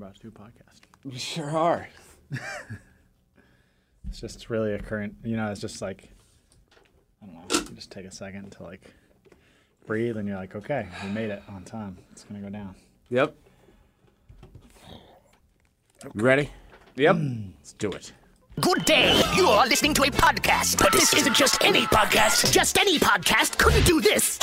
about to do a podcast. We sure are. It's just really a current, you know, it's just like, I don't know, you just take a second to like breathe and you're like, okay, we made it on time. It's going to go down. Yep. You ready? Yep. Let's do it. Good day. You are listening to a podcast, but this isn't just any podcast. Just any podcast couldn't do this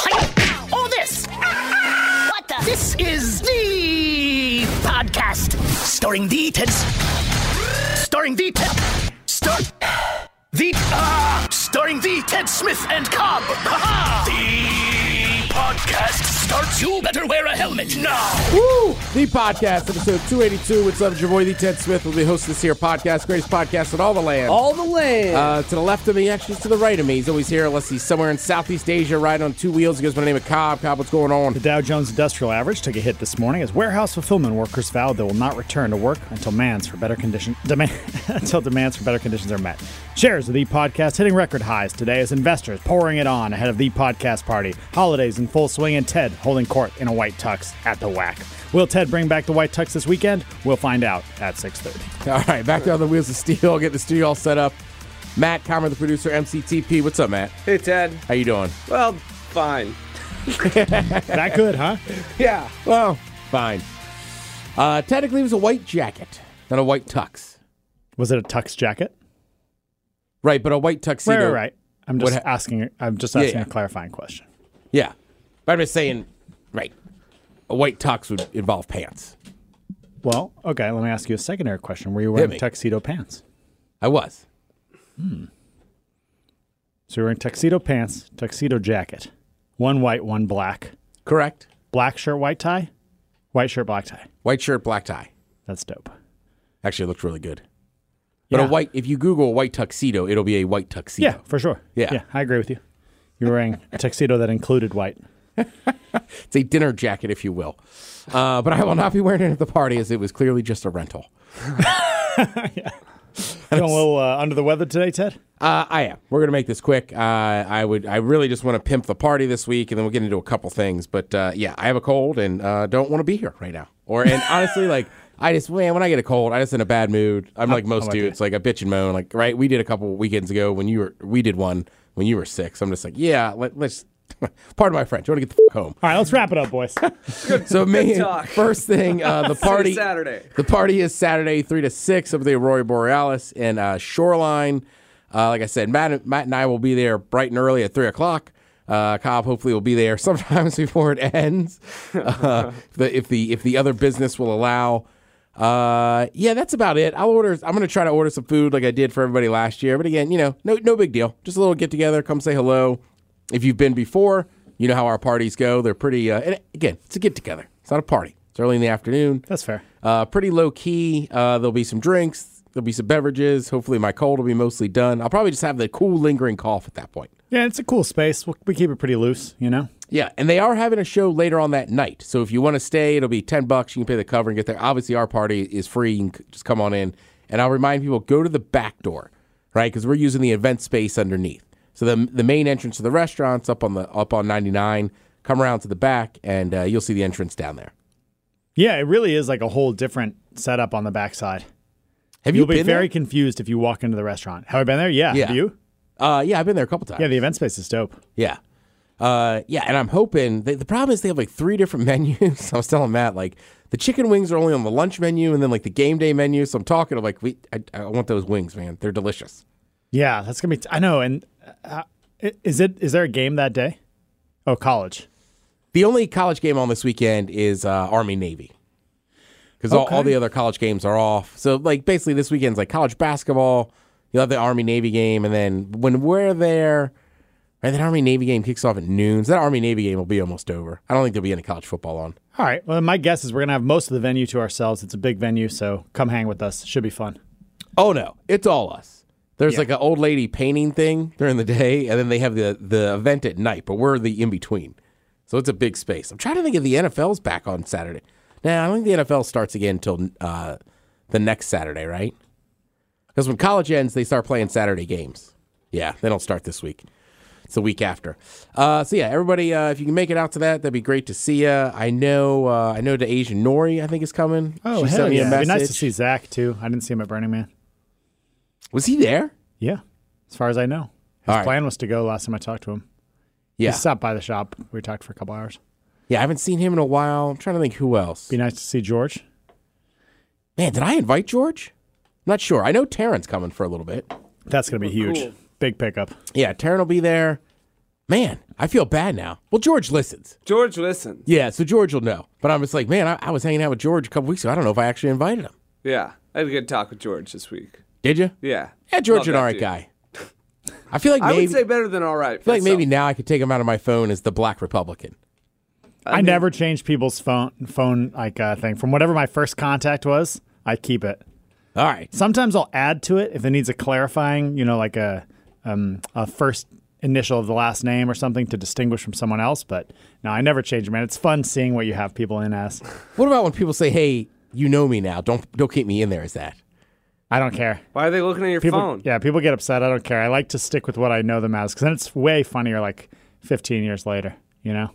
or this. What the? This is the podcast starring the Ted. Starring the Ted. Star. The uh, starring the Ted Smith and Cobb. The podcast starts. You better wear a helmet now. Woo! The podcast, episode 282. What's up, it's your boy, the Ted Smith, will be hosting this here podcast, greatest podcast in all the land. All the land. Uh, to the left of me, actually to the right of me. He's always here unless he's somewhere in Southeast Asia riding on two wheels. He goes by the name of Cobb. Cobb, what's going on? The Dow Jones Industrial Average took a hit this morning as warehouse fulfillment workers vowed they will not return to work until demands for better condition demand until demands for better conditions are met. Shares of the podcast hitting record highs today as investors pouring it on ahead of the podcast party. Holidays in full swing and Ted holding court in a white tux at the whack. Will Ted bring back the white tux this weekend? We'll find out at 6:30. All right, back on the wheels of steel. Get the studio all set up. Matt Comer, the producer, MCTP. What's up, Matt? hey, Ted. How you doing? Well, fine. That good, huh? Yeah. Well, fine. Uh, technically, it was a white jacket, not a white tux. Was it a tux jacket? Right, but a white tuxedo. Right, right, right. I'm just ha- asking. I'm just Yeah, asking yeah. a clarifying question. Yeah. But I'm just saying, right, a white tux would involve pants. Well, okay. Let me ask you a secondary question. Were you Hit wearing me. tuxedo pants? I was. Hmm. So you're wearing tuxedo pants, tuxedo jacket, one white, one black, Correct. black shirt, white tie, white shirt, black tie. White shirt, black tie. That's dope. Actually, it looked really good. But Yeah. a white, if you Google a white tuxedo, it'll be a white tuxedo. Yeah, for sure. Yeah. yeah, I agree with you. You're wearing a tuxedo that included white. It's a dinner jacket, if you will. Uh, but I will not be wearing it at the party as it was clearly just a rental. Feeling a little uh, under the weather today, Ted? Uh, I am. We're gonna make this quick. Uh, I would. I really just want to pimp the party this week, and then we'll get into a couple things. But uh, yeah, I have a cold and uh, don't want to be here right now. Or and honestly, like I just man, when I get a cold, I just in a bad mood. I'm like most you. dudes, like I bitch and moan. Like right, we did a couple weekends ago when you were. We did one when you were sick. So I'm just like, yeah, let, let's. Pardon my French. I want to get the f- home. All right, let's wrap it up, boys. So main talk. first thing, uh, the party Saturday. The party is Saturday, three to six of the Aurora Borealis in uh, Shoreline. Uh, like I said, Matt, Matt and I will be there bright and early at three o'clock. Uh, Cobb hopefully will be there sometimes before it ends, uh, if, the, if the if the other business will allow. Uh, yeah, that's about it. I'll order. I'm gonna try to order some food like I did for everybody last year. But again, you know, no no big deal. Just a little get together. Come say hello. If you've been before, you know how our parties go. They're pretty. Uh, and again, it's a get together. It's not a party. It's early in the afternoon. That's fair. Uh, pretty low key. Uh, there'll be some drinks. There'll be some beverages. Hopefully, my cold will be mostly done. I'll probably just have the cool lingering cough at that point. Yeah, it's a cool space. We we keep it pretty loose, you know? Yeah, and they are having a show later on that night. So if you want to stay, it'll be ten bucks. You can pay the cover and get there. Obviously, our party is free. You can just come on in. And I'll remind people go to the back door, right? Because we're using the event space underneath. So the the main entrance to the restaurant's up on the up on ninety nine. Come around to the back, and uh, you'll see the entrance down there. Yeah, it really is like a whole different setup on the backside. Have you You'll be very there? confused if you walk into the restaurant. Have I been there? Yeah. Yeah. Have you? Uh, yeah, I've been there a couple times. Yeah, the event space is dope. Yeah. Uh, yeah, and I'm hoping the, the problem is they have like three different menus. I was telling Matt like the chicken wings are only on the lunch menu and then like the game day menu. So I'm talking to like we I, I want those wings, man. They're delicious. Yeah, that's gonna be. T- I know. And uh, is it? Is there a game that day? Oh, college. The only college game on this weekend is uh, Army Navy because all, all the other college games are off. So like basically this weekend's like college basketball. You'll have the Army Navy game, and then when we're there. Right, that Army Navy game kicks off at noon. So that Army Navy game will be almost over. I don't think there'll be any college football on. All right. Well, my guess is we're gonna have most of the venue to ourselves. It's a big venue, so come hang with us. Should be fun. Oh no, it's all us. There's Yeah. like an old lady painting thing during the day, and then they have the the event at night. But we're the in between, so it's a big space. I'm trying to think if the NFL's back on Saturday. Now I don't think the NFL starts again until uh, the next Saturday, right? Because when college ends, they start playing Saturday games. Yeah, they don't start this week. It's the week after. Uh, so yeah, everybody, uh, if you can make it out to that, that'd be great to see you. I know, uh, I know the Asian Nori, I think is coming. Oh, she hell yeah. It'd be nice to see Zach too. I didn't see him at Burning Man. Was he there? Yeah, as far as I know, his All right. plan was to go last time I talked to him. Yeah, He stopped by the shop. We talked for a couple hours. yeah. I haven't seen him in a while. I'm trying to think who else. Be nice to see George. Man, did I invite George? I'm not sure. I know Taryn's coming for a little bit. That's gonna be oh, huge. cool. Big pickup. Yeah, Taryn will be there. Man, I feel bad now. Well, George listens. George listens. Yeah, so George will know. But I'm just like, man, I, I was hanging out with George a couple weeks ago. I don't know if I actually invited him. Yeah. I had a good talk with George this week. Did you? Yeah. Yeah, George Love an all right dude. guy. I feel like maybe, I would say better than all right. I feel like maybe now I could take him out of my phone as the Black Republican. I, never change people's phone phone like uh, thing from whatever my first contact was. I keep it. All right. Sometimes I'll add to it if it needs a clarifying, you know, like a um, a first initial of the last name or something to distinguish from someone else. But no, I never change, man. It's fun seeing what you have people in as. What about when people say, "Hey, you know me now. Don't don't keep me in there as that." I don't care. Why are they looking at your People, phone? yeah, people get upset. I don't care. I like to stick with what I know them as because then it's way funnier. Like 15 years later, you know.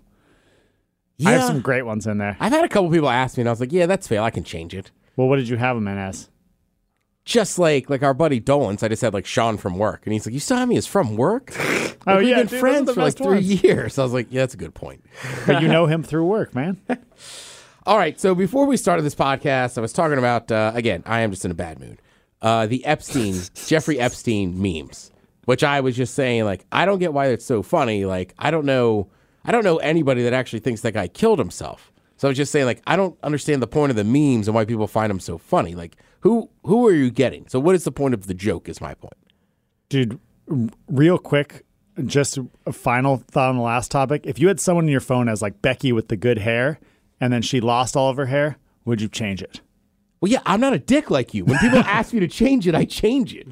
Yeah. I have some great ones in there. I've had a couple people ask me, and I was like, "Yeah, that's fair. I can change it." Well, what did you have them in as? Just like like our buddy Dolan's, I just had like Sean from work, and he's like, "You saw me as from work?" Oh We've yeah, been dude, those are friends for like best three ones. years. I was like, "Yeah, that's a good point." but you know him through work, man. All right. So before we started this podcast, I was talking about uh, again. I am just in a bad mood. Uh, the Epstein, Jeffrey Epstein memes, which I was just saying, like, I don't get why it's so funny. Like, I don't know, I don't know anybody that actually thinks that guy killed himself. So I was just saying, like, I don't understand the point of the memes and why people find them so funny. Like, who who are you getting? So what is the point of the joke? Is my point. Dude, real quick, just a final thought on the last topic. If you had someone in your phone as like Becky with the good hair, and then she lost all of her hair, would you change it? Well, yeah, I'm not a dick like you. When people ask me to change it, I change it.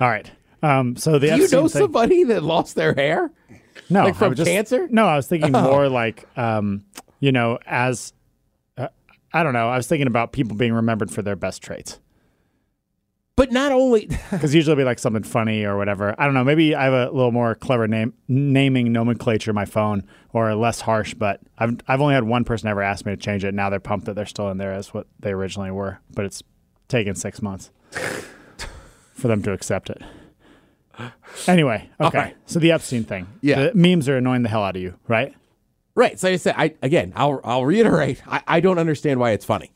All right. Um, so the Do you Epstein know thing- somebody that lost their hair? No, Like I from was just- cancer? No, I was thinking more like, um, you know, as uh, I don't know. I was thinking about people being remembered for their best traits. But not only Because usually it'll be like something funny or whatever. I don't know. Maybe I have a little more clever name naming nomenclature in my phone or less harsh. But I've I've only had one person ever ask me to change it. Now they're pumped that they're still in there as what they originally were. But it's taken six months for them to accept it. Anyway, okay. right. So the Epstein thing. Yeah. The memes are annoying the hell out of you, right? Right. So like I said, I again, I'll I'll reiterate. I, I don't understand why it's funny.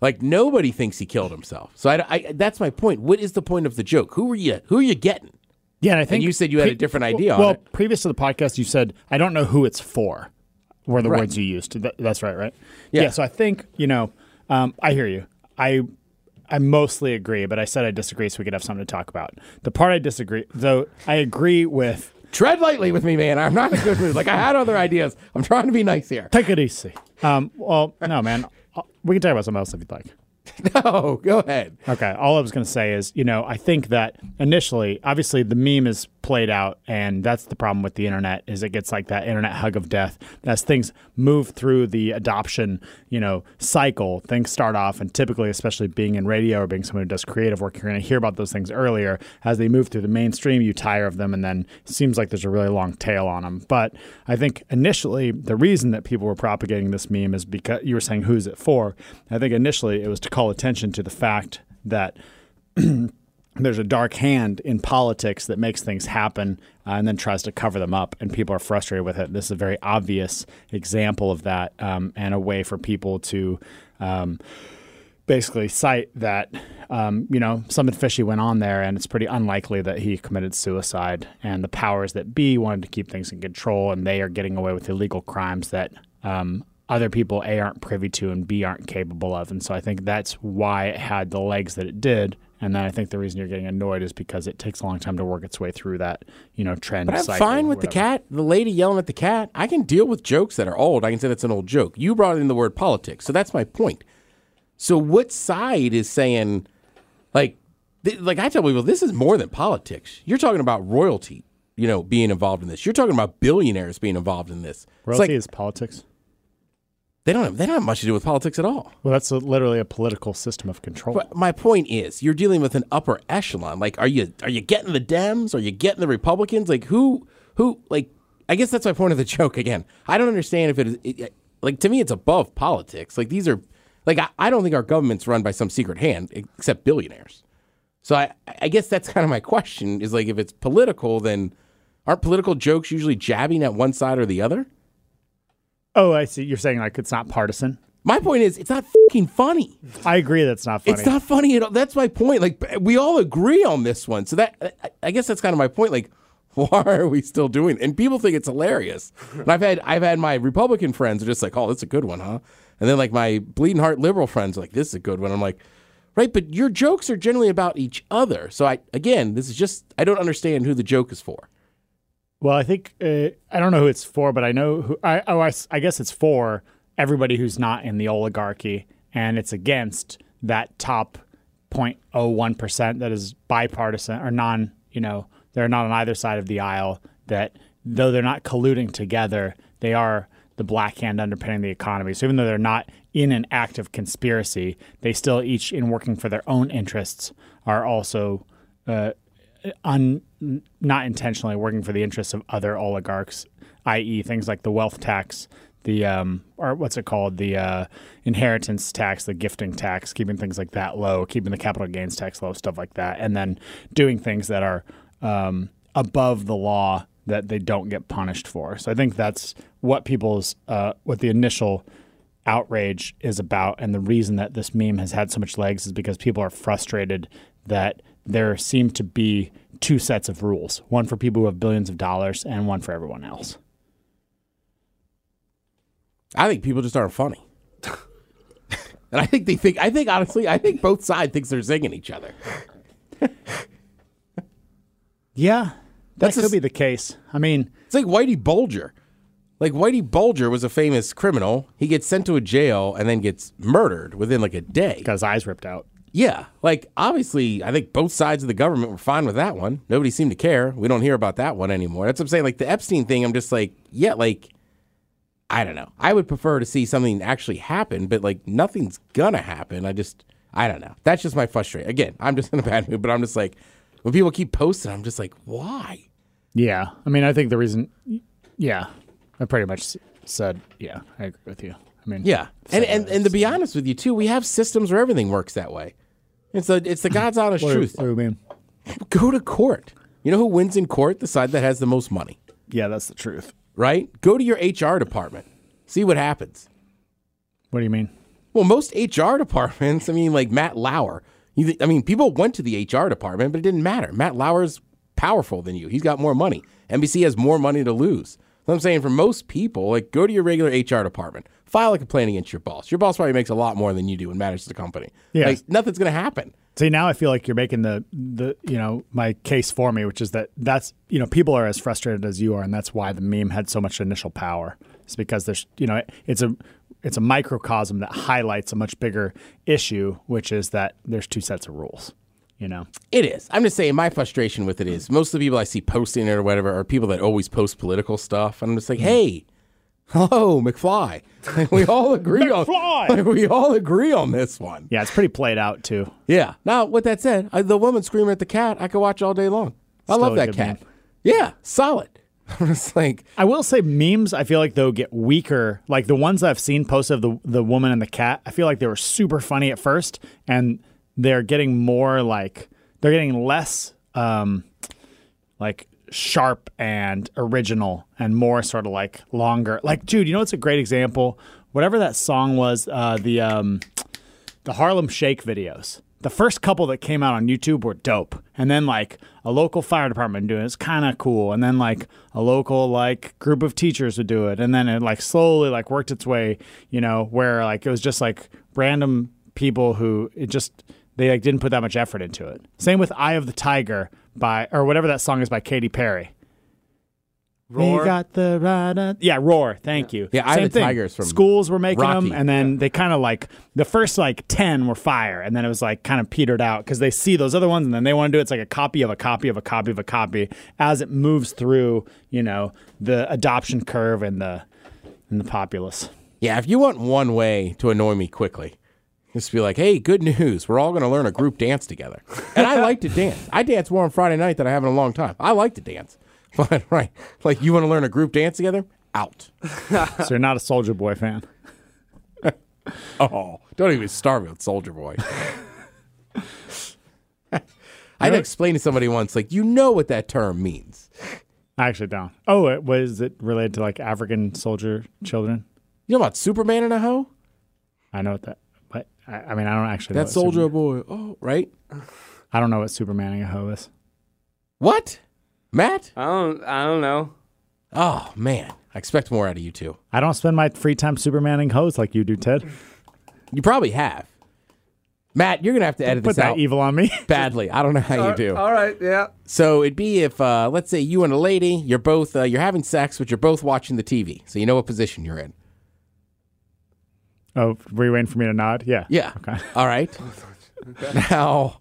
Like nobody thinks he killed himself. So I, I- that's my point. What is the point of the joke? Who are you? Who are you getting? Yeah, and I think you said you had a different idea on Well, previous to the podcast, you said I don't know who it's for. Were the Right. words you used? That's right, right? Yeah. So I think you know, um, I hear you. I I mostly agree, but I said I disagree, so we could have something to talk about. The part I disagree, though, I agree with. Tread lightly with me, man. I'm not in a good mood. Like I had other ideas. I'm trying to be nice here. Take it easy. Um, well, no, man. Uh, We can talk about something else if you'd like. No, go ahead. Okay. All I was going to say is, you know, I think that initially, obviously, the meme is played out, and that's the problem with the internet is it gets like that internet hug of death. As things move through the adoption, you know, cycle, things start off, and typically, especially being in radio or being someone who does creative work, you're going to hear about those things earlier. As they move through the mainstream, you tire of them, and then it seems like there's a really long tail on them. But I think initially, the reason that people were propagating this meme is because you were saying, who's it for? I think initially it was to call attention to the fact that there's a dark hand in politics that makes things happen uh, and then tries to cover them up, and people are frustrated with it. This is a very obvious example of that, um, and a way for people to um, basically cite that um, you know something fishy went on there, and it's pretty unlikely that he committed suicide. And the powers that be wanted to keep things in control, and they are getting away with illegal crimes that. Other people A aren't privy to and B aren't capable of. And so I think that's why it had the legs that it did. And then I think the reason you're getting annoyed is because it takes a long time to work its way through that, you know, trend. But I'm cycle fine with the cat, the lady yelling at the cat. I can deal with jokes that are old. I can say that's an old joke. You brought in the word politics, so that's my point. So what side is saying, like, th- like I tell people, this is more than politics. You're talking about royalty, you know, being involved in this. You're talking about billionaires being involved in this. It's Royalty like, is politics. They don't have, they don't have much to do with politics at all. Well, that's a, literally a political system of control. But my point is, you're dealing with an upper echelon. Like, are you are you getting the Dems? Are you getting the Republicans? Like, who who like? I guess that's my point of the joke. Again, I don't understand if it is it, like to me, it's above politics. Like these are like I, I don't think our government's run by some secret hand except billionaires. So I I guess that's kind of my question is like if it's political, then aren't political jokes usually jabbing at one side or the other? Oh, I see. You're saying like it's not partisan. My point is, it's not fucking funny. I agree that's not funny. It's not funny at all. That's my point. Like we all agree on this one. So that I- I guess that's kind of my point. Like, why are we still doing? It? And people think it's hilarious. And I've had I've had my Republican friends are just like, oh, that's a good one, huh? And then like my bleeding heart liberal friends are like, this is a good one. I'm like, right, but your jokes are generally about each other. So I again, this is just I don't understand who the joke is for. Well, I think uh, I don't know who it's for, but I know who. I, oh, I, I guess it's for everybody who's not in the oligarchy, and it's against that top 0.01 percent that is bipartisan or non. You know, they're not on either side of the aisle. That though they're not colluding together, they are the black hand underpinning the economy. So even though they're not in an active conspiracy, they still each, in working for their own interests, are also uh, un, not intentionally working for the interests of other oligarchs, i.e., things like the wealth tax, the um, or what's it called, the uh, inheritance tax, the gifting tax, keeping things like that low, keeping the capital gains tax low, stuff like that, and then doing things that are um, above the law that they don't get punished for. So I think that's what people's uh, what the initial outrage is about and the reason that this meme has had so much legs is because people are frustrated that there seem to be two sets of rules one for people who have billions of dollars and one for everyone else I think people just aren't funny. and I think they think I think honestly, I think both sides thinks they're zinging each other. yeah that That's a could s- be the case i mean It's like Whitey Bulger. Like Whitey Bulger was a famous criminal. He gets sent to a jail and then gets murdered within like a day. got his eyes ripped out Yeah. Like obviously, I think both sides of the government were fine with that one. Nobody seemed to care. We don't hear about that one anymore. That's what I'm saying. Like the Epstein thing, I'm just like, yeah, like I don't know. I would prefer to see something actually happen, but like nothing's gonna happen. I just I don't know. That's just my frustration. Again, I'm just in a bad mood, but I'm just like when people keep posting, I'm just like, why? yeah i mean i think the reason yeah i pretty much said yeah i agree with you i mean Yeah, and and, and to be uh, honest with you too, we have systems where everything works that way. It's the it's the God's honest what truth. what do you mean Go to court. You know who wins in court? The side that has the most money, yeah that's the truth right? Go to your HR department. See what happens. what do you mean Well, most HR departments, I mean, like Matt Lauer. I mean, people went to the HR department, but it didn't matter. Matt Lauer's powerful than you. He's got more money. NBC has more money to lose. I'm saying for most people, like go to your regular HR department, file a complaint against your boss. Your boss probably makes a lot more than you do and manages the company. Yeah. Like nothing's gonna happen. See, now I feel like you're making the the you know my case for me, which is that that's you know people are as frustrated as you are, and that's why the meme had so much initial power. It's because there's you know it's a it's a microcosm that highlights a much bigger issue, which is that there's two sets of rules. You know, It is. I'm just saying my frustration with it is mm. most of the people I see posting it or whatever are people that always post political stuff. And I'm just like, mm. hey, hello, McFly. Like, we all agree on like, we all agree on this one. yeah, it's pretty played out too. Yeah. Now, with that said, I, the woman screaming at the cat, I could watch all day long. I Still love that cat. meme. Yeah, solid. I'm just like, I will say memes. I feel like they'll get weaker. Like the ones I've seen posted of the the woman and the cat. I feel like they were super funny at first, and they're getting more like they're getting less um, like sharp and original, and more sort of like longer. Like, dude, you know what's a great example? Whatever that song was, uh, the um, the Harlem Shake videos. The first couple that came out on YouTube were dope, and then like a local fire department doing it, it's kind of cool, and then like a local like group of teachers would do it, and then it like slowly like worked its way, you know, where like it was just like random people who it just they like didn't put that much effort into it. Same with "Eye of the Tiger" by or whatever that song is by Katy Perry. Roar. You got the right. Yeah, roar. Thank you. Yeah, Eye of Same the thing. Tiger from schools were making Rocky. them, and then they kind of like the first like ten were fire, and then it was like kind of petered out because they see those other ones, and then they want to do it. it's like a copy of a copy of a copy of a copy as it moves through, you know, the adoption curve and the and the populace. Yeah, if you want one way to annoy me quickly, just be like, hey, good news. We're all going to learn a group dance together. And I like to dance. I dance more on Friday night than I have in a long time. I like to dance. But, right, like you want to learn a group dance together? Out. So you're not a Soulja Boy fan. Oh, don't even start me with Soulja Boy. I had to explain to somebody once, like, you know what that term means. I actually don't. Oh, it, was it related to like African soldier children? You know about Superman and a hoe? I know what that, but I, I mean, I don't actually. That what soldier Super- boy. Oh, right? I don't know what Supermaning a hoe is. What? Matt? I don't. I don't know. Oh, man. I expect more out of you two. I don't spend my free time Supermaning hoes like you do, Ted. You probably have. Matt, you're going to have to edit Put this that out evil on me. badly. I don't know how you do. All right. Yeah. So it'd be if, uh, let's say, you and a lady, you're both, uh, you're having sex, but you're both watching the TV, so you know what position you're in. Oh, were you waiting for me to nod? Yeah. Yeah. Okay. All right. Now,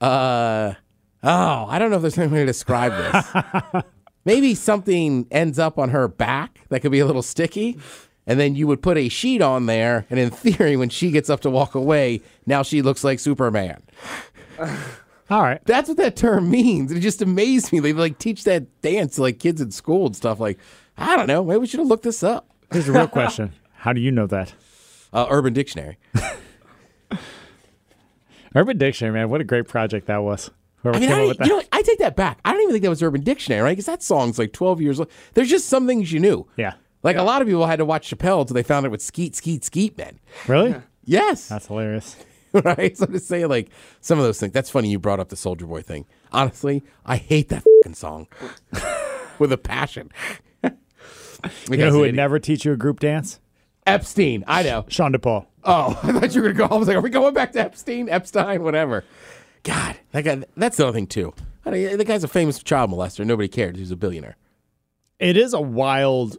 uh, oh, I don't know if there's any way to describe this. Maybe something ends up on her back that could be a little sticky. And then you would put a sheet on there, and in theory, when she gets up to walk away, now she looks like Superman. All right. That's what that term means. It just amazed me. They like teach that dance to like kids in school and stuff. Like, I don't know. Maybe we should have looked this up. Here's a real question. How do you know that? Uh, Urban Dictionary. Urban Dictionary, man. What a great project that was. I mean, I, that. you know. I take that back. I don't even think that was Urban Dictionary, right? Because that song's like 12 years old. There's just some things you knew. yeah. Like a lot of people had to watch Chappelle until they found out what skeet, skeet, skeet meant. Really? Yes. That's hilarious. right? So to say like some of those things. That's funny you brought up the Soulja Boy thing. Honestly, I hate that fucking song with a passion. You know who would never teach you a group dance? Epstein. I know. Sean DePaul. Oh, I thought you were gonna go. I was like, are we going back to Epstein, Epstein, whatever? God, that guy. That's the other thing too. I mean, the guy's a famous child molester. Nobody cared. He's a billionaire. It is a wild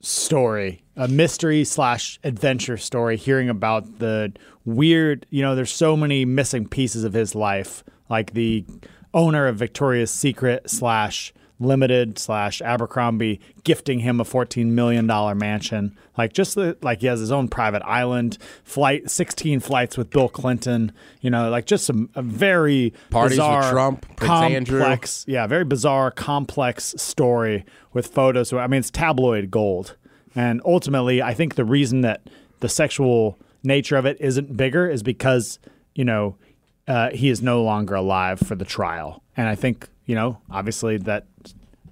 story, a mystery slash adventure story, hearing about the weird, you know, there's so many missing pieces of his life, like the owner of Victoria's Secret slash limited slash Abercrombie gifting him a $14 million mansion. Like just the, like he has his own private island, flight, 16 flights with Bill Clinton, you know, like just some a very Parties with bizarre, Trump, Prince Andrew. complex, yeah, very bizarre, complex story with photos. I mean, it's tabloid gold. And ultimately, I think the reason that the sexual nature of it isn't bigger is because, you know, uh, he is no longer alive for the trial. And I think, you know, obviously that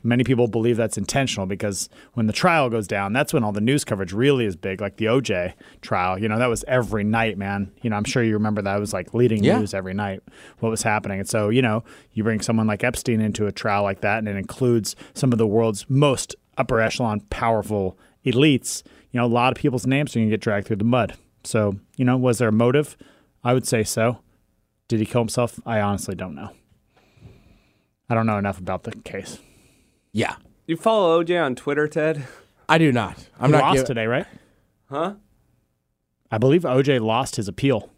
many people believe that's intentional because when the trial goes down, that's when all the news coverage really is big, like the OJ trial. You know, that was every night, man. You know, I'm sure you remember that was like leading Yeah. news every night, what was happening. And so, you know, you bring someone like Epstein into a trial like that, and it includes some of the world's most upper echelon, powerful elites. You know, a lot of people's names are going to get dragged through the mud. So, you know, was there a motive? I would say so. Did he kill himself? I honestly don't know. I don't know enough about the case. Yeah, You follow OJ on Twitter, Ted? I do not. I'm he not. lost giv- today, right? Huh? I believe OJ lost his appeal.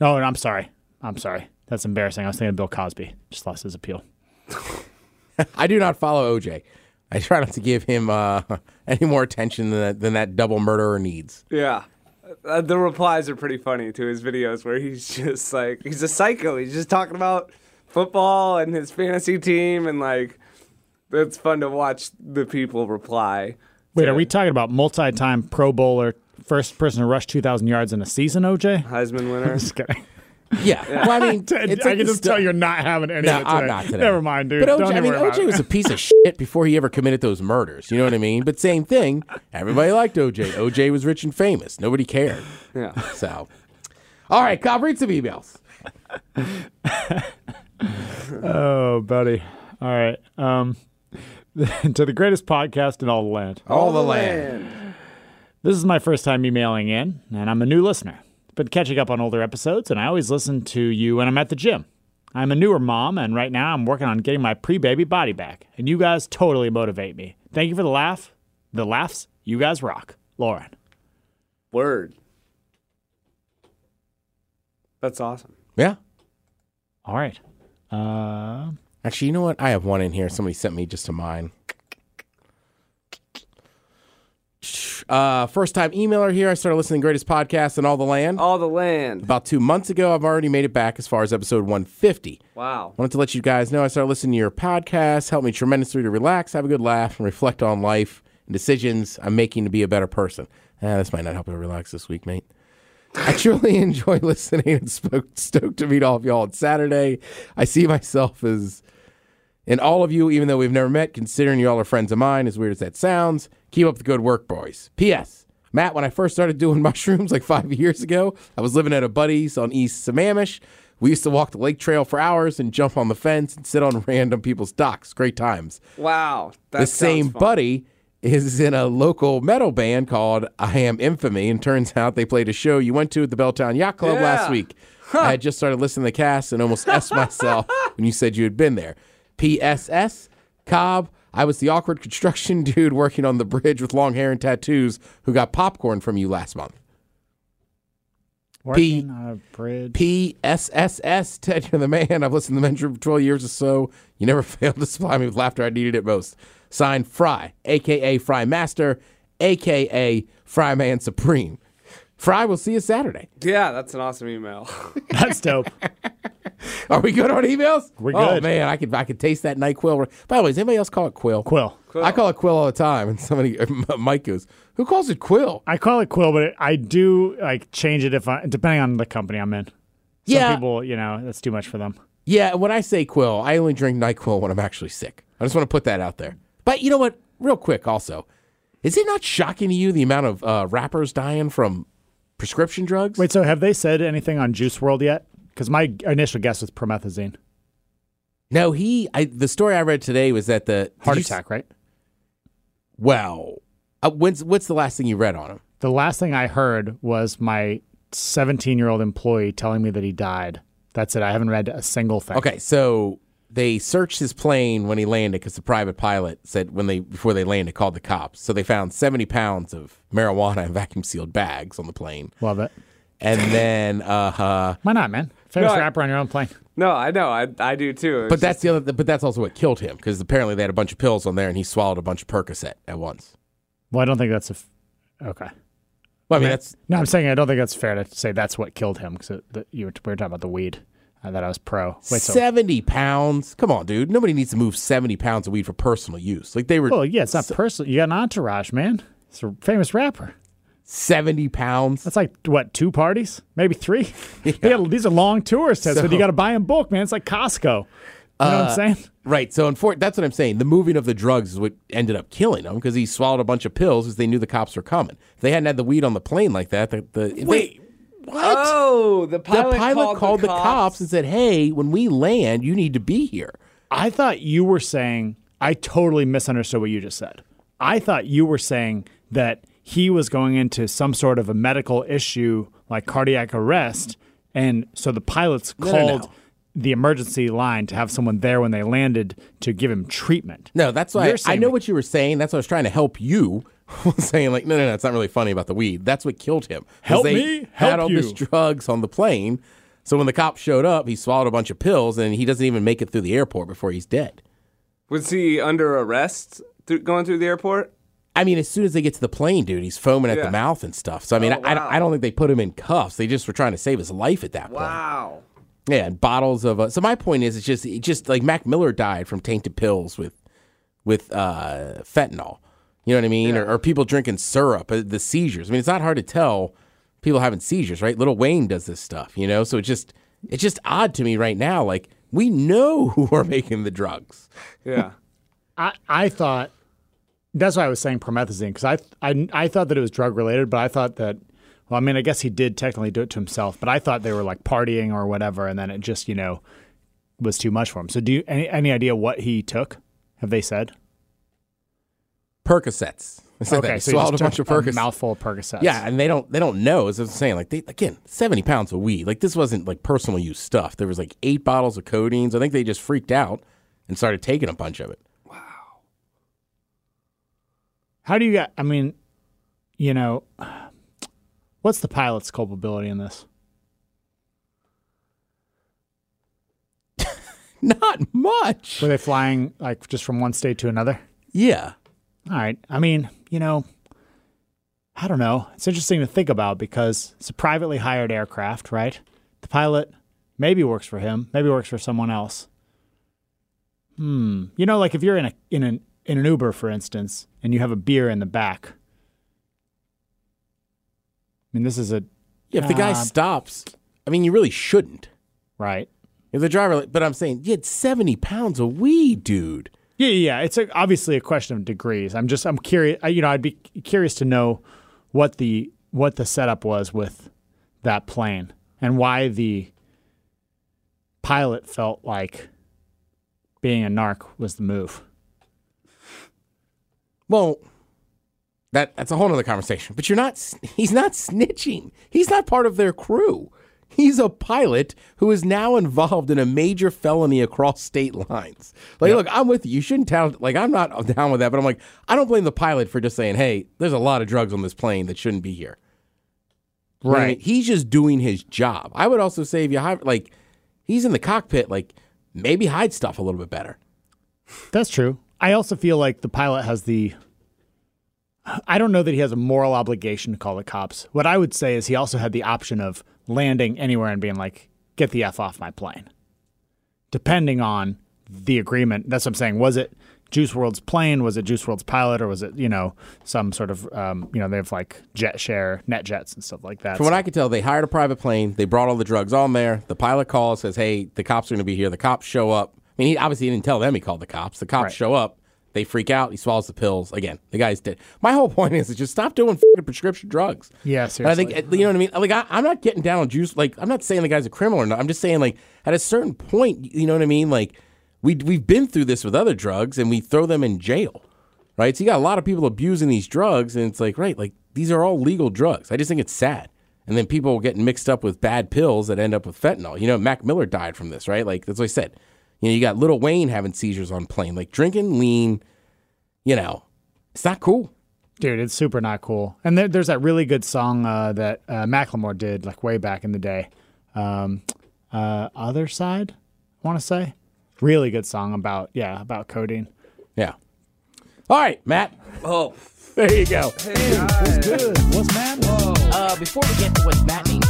No, I'm sorry. I'm sorry. That's embarrassing. I was thinking of Bill Cosby just lost his appeal. I do not follow OJ. I try not to give him uh, any more attention than that, than that double murderer needs. Yeah. Uh, the replies are pretty funny to his videos where he's just like, he's a psycho. He's just talking about football and his fantasy team. And like, it's fun to watch the people reply. Wait, to are we talking about multi-time Pro Bowler, first person to rush 2,000 yards in a season, OJ? Heisman winner? Just kidding. Yeah. Well, I mean, it's I like can just stu- tell you're not having any No, of it today. I'm not today. Never mind, dude. But OJ, Don't I mean, OJ was a piece of shit before he ever committed those murders. You know what I mean? But same thing. Everybody liked OJ. OJ was rich and famous. Nobody cared. yeah. So, all right, Cobb, read some emails. Oh, buddy. All right. Um, to the greatest podcast in all the land. All the land. This is my first time emailing in, and I'm a new listener. Been catching up on older episodes, and I always listen to you when I'm at the gym. I'm a newer mom, and right now I'm working on getting my pre-baby body back, and you guys totally motivate me. Thank you for the laugh, the laughs. You guys rock, Lauren. Word. That's awesome. Yeah. All right. Uh, Actually, you know what? I have one in here. Somebody sent me just to mine. Uh, first time emailer here. I started listening to Greatest Podcast in all the land. All the land. About two months ago, I've already made it back as far as episode 150. Wow. Wanted to let you guys know I started listening to your podcast. Helped me tremendously to relax, have a good laugh, and reflect on life and decisions I'm making to be a better person. Ah, this might not help you relax this week, mate. I truly enjoy listening and spoke, stoked to meet all of y'all on Saturday. I see myself as in all of you, even though we've never met, considering you all are friends of mine, as weird as that sounds. Keep up the good work, boys. P.S. Matt, when I first started doing mushrooms like five years ago, I was living at a buddy's on East Sammamish. We used to walk the lake trail for hours and jump on the fence and sit on random people's docks. Great times. Wow. The same fun. buddy is in a local metal band called I Am Infamy, and turns out they played a show you went to at the Belltown Yacht Club Yeah. last week. I had just started listening to the cast and almost s myself when you said you had been there. P.S.S. Cobb. I was the awkward construction dude working on the bridge with long hair and tattoos who got popcorn from you last month. Working on a bridge. P.S.S.S. Ted, you're the man. I've listened to the Mentor for 12 years or so. You never failed to supply me with laughter I needed it most. Signed Fry, a.k.a. Fry Master, a.k.a. Fry Man Supreme. Fry, we'll see you Saturday. Yeah, that's an awesome email. That's dope. Are we good on emails? We're good. Oh, good. man, I could I could taste that NyQuil. By the way, does anybody else call it Quill? Quill. I call it Quill all the time. And somebody, Mike goes, who calls it Quill? I call it Quill, but it, I do like change it if I depending on the company I'm in. Some Yeah. people, you know, that's too much for them. Yeah, when I say Quill, I only drink NyQuil when I'm actually sick. I just want to put that out there. But you know what? Real quick, also, is it not shocking to you the amount of uh, rappers dying from prescription drugs? Wait, so have they said anything on Juice WRLD yet? Because my initial guess was promethazine, No, he. I, the story I read today was that the heart you s- attack, right? Well, uh, when's what's the last thing you read on him? The last thing I heard was my 17 year old employee telling me that he died. That's it. I haven't read a single thing. Okay, so they searched his plane when he landed because the private pilot said when they before they landed called the cops. So they found seventy pounds of marijuana in vacuum sealed bags on the plane, Love it. and then uh, uh Why not, man? Famous No, I- rapper on your own plane. no, I know. I, I do too. It's But that's the other. But that's also what killed him because apparently they had a bunch of pills on there, and he swallowed a bunch of Percocet at once. Well, I don't think that's a. F- okay. Well, I mean that's No, I'm saying I don't think that's fair to say that's what killed him because you were, we were talking about the weed. I thought I was pro. Wait, so seventy pounds. Come on, dude. Nobody needs to move seventy pounds of weed for personal use. Like they were well, yeah, it's not personal. You got an entourage, man. It's a famous rapper. seventy pounds. That's like what two parties, maybe three. Got- these are long tours, Ted, so, So- you got to buy in bulk, man. It's like Costco. You know what I'm uh, saying? Right. So, unfor- that's what I'm saying. The moving of the drugs is what ended up killing him because he swallowed a bunch of pills because they knew the cops were coming. If they hadn't had the weed on the plane like that, the, the Wait, they, what? Oh, the the pilot, pilot called, the, the cops and said, "Hey, when we land, you need to be here." I thought you were saying. I totally misunderstood what you just said. I thought you were saying that he was going into some sort of a medical issue like cardiac arrest, and so the pilots no, called no. the emergency line to have someone there when they landed to give him treatment. No, that's why You're I, know what you were saying. That's why I was trying to help you. saying like, no, no, no, it's not really funny about the weed. That's what killed him. Help they me Had help all this drugs on the plane. So when the cops showed up, he swallowed a bunch of pills, and he doesn't even make it through the airport before he's dead. Was he under arrest through, going through the airport? I mean, as soon as they get to the plane, dude, he's foaming at Yeah. the mouth and stuff. So I mean, Oh, I, I, don't, wow. I don't think they put him in cuffs. They just were trying to save his life at that point. Wow. Yeah, and bottles of. Uh, so my point is, it's just, it just like Mac Miller died from tainted pills with, with uh, fentanyl. You know what I mean? Or, or people drinking syrup, uh, the seizures. I mean, it's not hard to tell people having seizures, right? Lil Wayne does this stuff, you know. So it's just, it's just odd to me right now. Like we know who are making the drugs. Yeah. I, I thought that's why I was saying promethazine because I, I I thought that it was drug related, but I thought that well, I mean, I guess he did technically do it to himself, but I thought they were like partying or whatever, and then it just you know was too much for him. So, do you any any idea what he took? Have they said? Percocets. They. Okay, so swallowed a bunch of Percocets. mouthful of Percocets. Yeah, and they don't they don't know. As I was saying, like they again, seventy pounds of weed. Like this wasn't like personal use stuff. There was like eight bottles of codeine. So I think they just freaked out and started taking a bunch of it. Wow. How do you get? I mean, you know, what's the pilot's culpability in this? Not much. Were they flying like just from one state to another? Yeah. All right. I mean, you know, I don't know. It's interesting to think about because it's a privately hired aircraft, right? The pilot maybe works for him, maybe works for someone else. Hmm. You know, like if you're in a in an in an Uber, for instance, and you have a beer in the back. I mean, this is a Yeah, if the guy Uh, stops, I mean, you really shouldn't. right. If the driver, but I'm saying, you had 70 pounds of weed, dude. Yeah, yeah. It's a, obviously a question of degrees. I'm just I'm curious. I, you know, I'd be curious to know what the what the setup was with that plane and why the pilot felt like being a narc was the move. Well, that that's a whole other conversation. But you're not. He's not snitching. He's not part of their crew. He's a pilot who is now involved in a major felony across state lines. Like, look, I'm with you. You shouldn't tell. Like, I'm not down with that. But I'm like, I don't blame the pilot for just saying, "Hey, there's a lot of drugs on this plane that shouldn't be here." Right. I mean? He's just doing his job. I would also say if you hide, like, he's in the cockpit, like, maybe hide stuff a little bit better. That's true. I also feel like the pilot has the. I don't know that he has a moral obligation to call the cops. What I would say is he also had the option of landing anywhere and being like, get the F off my plane. Depending on the agreement. That's what I'm saying. Was it Juice WRLD's plane? Was it Juice WRLD's pilot? Or was it, you know, some sort of, um, you know, they have like jet share, net jets and stuff like that. From what I could tell, they hired a private plane. They brought all the drugs on there. The pilot calls, says, "Hey, the cops are going to be here." The cops show up. I mean, he obviously didn't tell them he called the cops. The cops Right. show up. They freak out. He swallows the pills. Again, the guy's dead. My whole point is, is just stop doing prescription drugs. Yeah, And I think uh, you know what I mean. Like I, I'm not getting down on juice. Like I'm not saying the guy's a criminal or not. I'm just saying like at a certain point, you know what I mean. Like we we've been through this with other drugs, and we throw them in jail, right? So you got a lot of people abusing these drugs, and it's like right, like these are all legal drugs. I just think it's sad. And then people getting mixed up with bad pills that end up with fentanyl. You know, Mac Miller died from this, right? Like that's what I said. You know, you got Lil Wayne having seizures on plane, like drinking lean. You know, it's not cool. Dude, it's super not cool. And there, there's that really good song uh, that uh, Macklemore did like way back in the day. Um, uh, Other Side, I want to say. Really good song about yeah about codeine. Yeah. All right, Matt. Oh, There you go. Hey, What's good? What's mad? Uh, before we get to what's happening,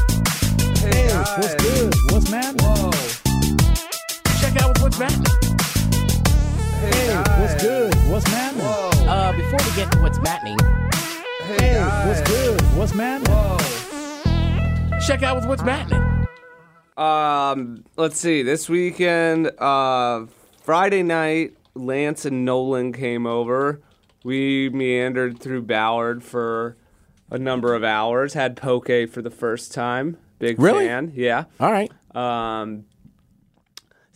hey, guys. What's good? What's mad? Whoa. Check out what's Matt. Hey, guys. What's good? What's mad? Uh, before we get to what's happening, Hey, guys. What's good? What's mad? Check out what's Matt. Um, let's see. This weekend, uh, Friday night, Lance and Nolan came over. We meandered through Ballard for a number of hours. Had poke for the first time. Big Really? fan. Yeah. All right. Um,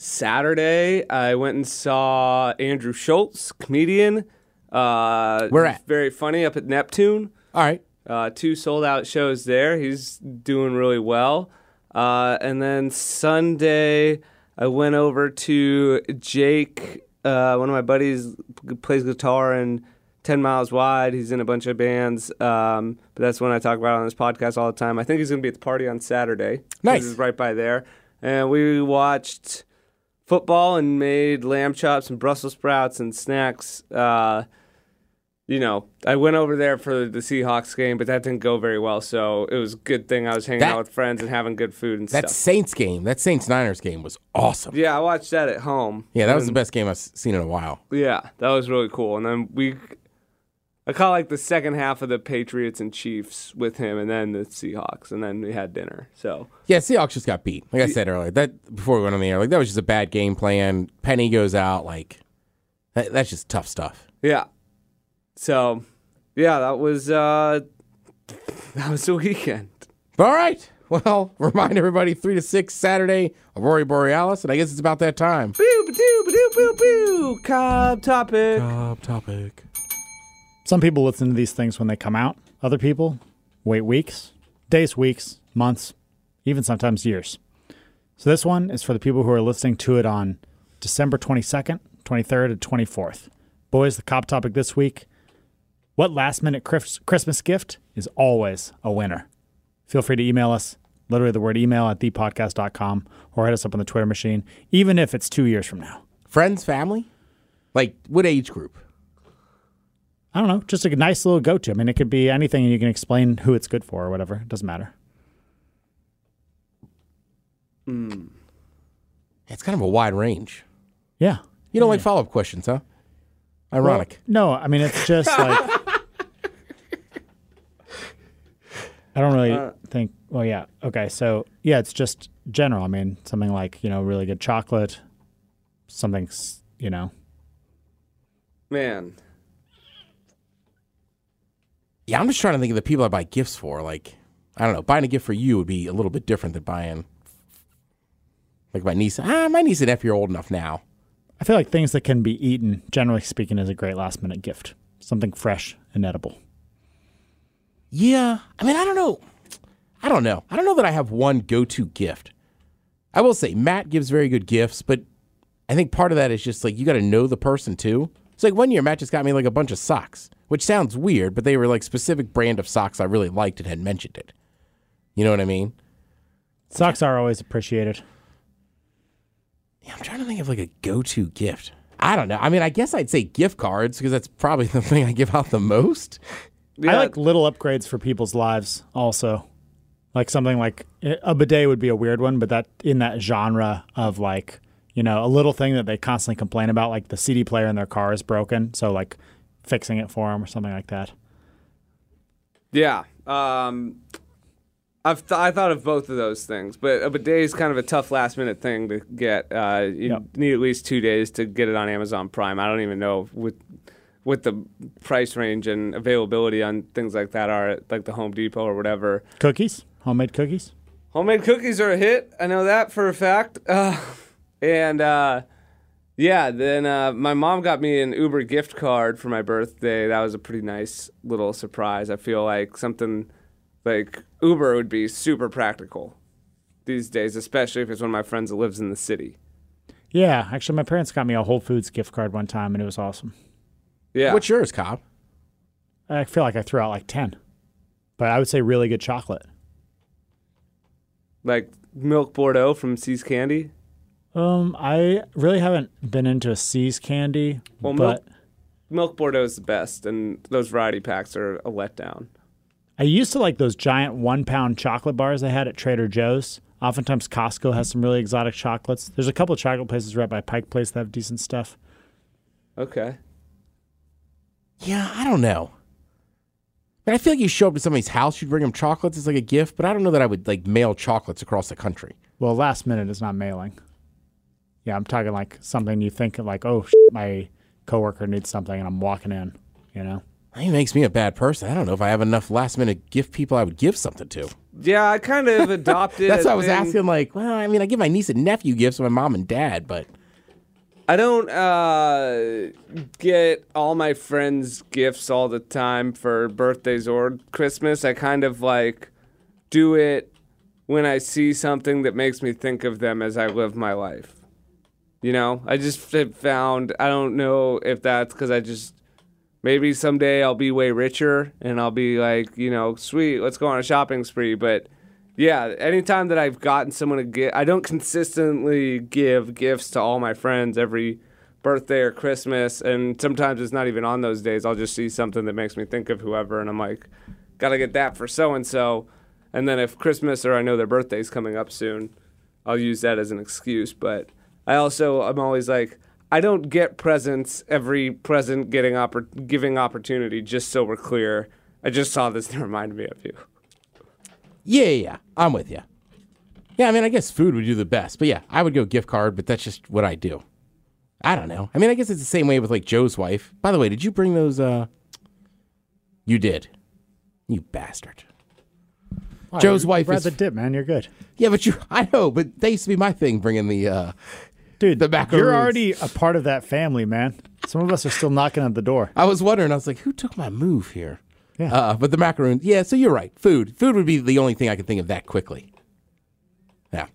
Saturday, I went and saw Andrew Schulz, comedian. Uh, Where at? Very funny up at Neptune. All right. Uh, two sold out shows there. He's doing really well. Uh, and then Sunday, I went over to Jake, uh, one of my buddies, plays guitar in 10 Miles Wide. He's in a bunch of bands, um, but that's one I talk about on this podcast all the time. I think he's going to be at the party on Saturday. Nice. It's right by there. And we watched football and made lamb chops and Brussels sprouts and snacks. Uh, you know, I went over there for the Seahawks game, but that didn't go very well. So it was a good thing I was hanging That- out with friends and having good food and That stuff. That Saints game, that Saints Niners game was awesome. Yeah, I watched that at home. Yeah, that was the best game I've seen in a while. Yeah, that was really cool. And then we, I caught like the second half of the Patriots and Chiefs with him, and then the Seahawks, and then we had dinner. So Yeah, Seahawks just got beat. Like I said earlier, that before we went on the air, like that was just a bad game plan. Penny goes out, like that, that's just tough stuff. yeah, so yeah, that was uh, that was the weekend. All right. Well, remind everybody three to six Saturday, Aurora Borealis, and I guess it's about that time. Boo, ba-doo, ba-doo, boo, boo. Cobb topic. Top topic. Some people listen to these things when they come out. Other people wait weeks, days, weeks, months, even sometimes years. So this one is for the people who are listening to it on December 22nd, 23rd, and 24th. Boys, the Cobb topic this week what last minute Christmas gift is always a winner? Feel free to email us, literally the word email at thepodcast.com, or hit us up on the Twitter machine, even if it's two years from now. Friends, family, like what age group? I don't know, just a nice little go to. I mean, it could be anything and you can explain who it's good for or whatever. It doesn't matter. Hmm. It's kind of a wide range. Yeah. You don't like follow up questions, huh? Ironic. No, I mean, it's just like. I don't really uh, think. Well, yeah. Okay. So, yeah, it's just general. I mean, something like, you know, really good chocolate, something, you know. Man, yeah, I'm just trying to think of the people I buy gifts for. Like, I don't know, buying a gift for you would be a little bit different than buying, like my niece. Ah, my niece and nephew are old enough now. I feel like things that can be eaten, generally speaking, is a great last minute gift. Something fresh and edible. Yeah, I mean, I don't know. I don't know. I don't know that I have one go to gift. I will say Matt gives very good gifts, but I think part of that is just like you got to know the person too. It's like one year Matt just got me like a bunch of socks, which sounds weird, but they were like specific brand of socks I really liked and had mentioned it. You know what I mean? Socks are always appreciated. Yeah, I'm trying to think of like a go to gift. I don't know. I mean, I guess I'd say gift cards because that's probably the thing I give out the most. I like little upgrades for people's lives also. Like something like a bidet would be a weird one, but that in that genre of like, you know, a little thing that they constantly complain about, like the CD player in their car is broken. So like fixing it for him or something like that. Yeah. Um, I've th- I thought of both of those things, but a bidet is kind of a tough last minute thing to get. Uh, you Yep. need at least two days to get it on Amazon Prime. I don't even know with what the price range and availability on things like that are at like the Home Depot or whatever. Cookies, homemade cookies. Homemade cookies are a hit. I know that for a fact. Uh, and uh, yeah, then uh, my mom got me an Uber gift card for my birthday. That was a pretty nice little surprise. I feel like something like Uber would be super practical these days, especially if it's one of my friends that lives in the city. Yeah, actually, my parents got me a Whole Foods gift card one time, and it was awesome. Yeah. What's yours, Cobb? I feel like I threw out like ten, but I would say really good chocolate. like milk Bordeaux from See's Candy? Um, I really haven't been into a See's candy, Well, but milk, milk Bordeaux is the best, and those variety packs are a letdown. I used to like those giant one pound chocolate bars they had at Trader Joe's. Oftentimes, Costco has some really exotic chocolates. There's a couple of chocolate places right by Pike Place that have decent stuff. Okay. Yeah, I don't know. But I feel like you show up to somebody's house, you'd bring them chocolates as like a gift, but I don't know that I would like mail chocolates across the country. Well, last minute is not mailing. Yeah, I'm talking like something you think of like, oh, my coworker needs something, and I'm walking in. You know, That makes me a bad person. I don't know if I have enough last minute gift people I would give something to. Yeah, I kind of adopted. That's a why I was thing. asking. Like, well, I mean, I give my niece and nephew gifts, to my mom and dad, but I don't uh, get all my friends gifts all the time for birthdays or Christmas. I kind of like do it when I see something that makes me think of them as I live my life. You know, I just found, I don't know if that's because I just, maybe someday I'll be way richer and I'll be like, you know, sweet, let's go on a shopping spree. But yeah, anytime that I've gotten someone to gift, I don't consistently give gifts to all my friends every birthday or Christmas. And sometimes it's not even on those days. I'll just see something that makes me think of whoever. And I'm like, gotta get that for so and so. And then if Christmas or I know their birthday's coming up soon, I'll use that as an excuse. But I also, I'm always like, I don't get presents every present getting oppor- giving opportunity, just so we're clear. I just saw this and it reminded me of you. yeah, yeah, yeah, I'm with you. Yeah, I mean, I guess food would do the best, but yeah, I would go gift card, but that's just what I do. I don't know. I mean, I guess it's the same way with like Joe's wife. By the way, did you bring those? uh You did. You bastard. Joe's wife Brad is the dip, man. You're good, Yeah, but you, I know, but that used to be my thing, bringing the. uh dude. The macaroons. You're already a part of that family, man. Some of us are still knocking at the door. I was wondering. I was like, who took my move here? Yeah. Uh, but the macaroons. Yeah, so you're right. Food. Food would be the only thing I could think of that quickly. Yeah.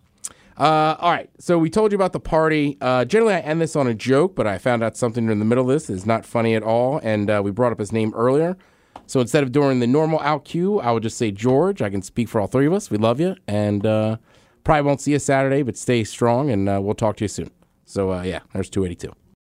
Uh, all right. So we told you about the party. Uh, generally, I end this on a joke, but I found out something in the middle of this is not funny at all, and uh, we brought up his name earlier. So instead of doing the normal out cue, I would just say George. I can speak for all three of us. We love you, and uh, probably won't see you Saturday, but stay strong, and uh, we'll talk to you soon. So uh, yeah, there's 282.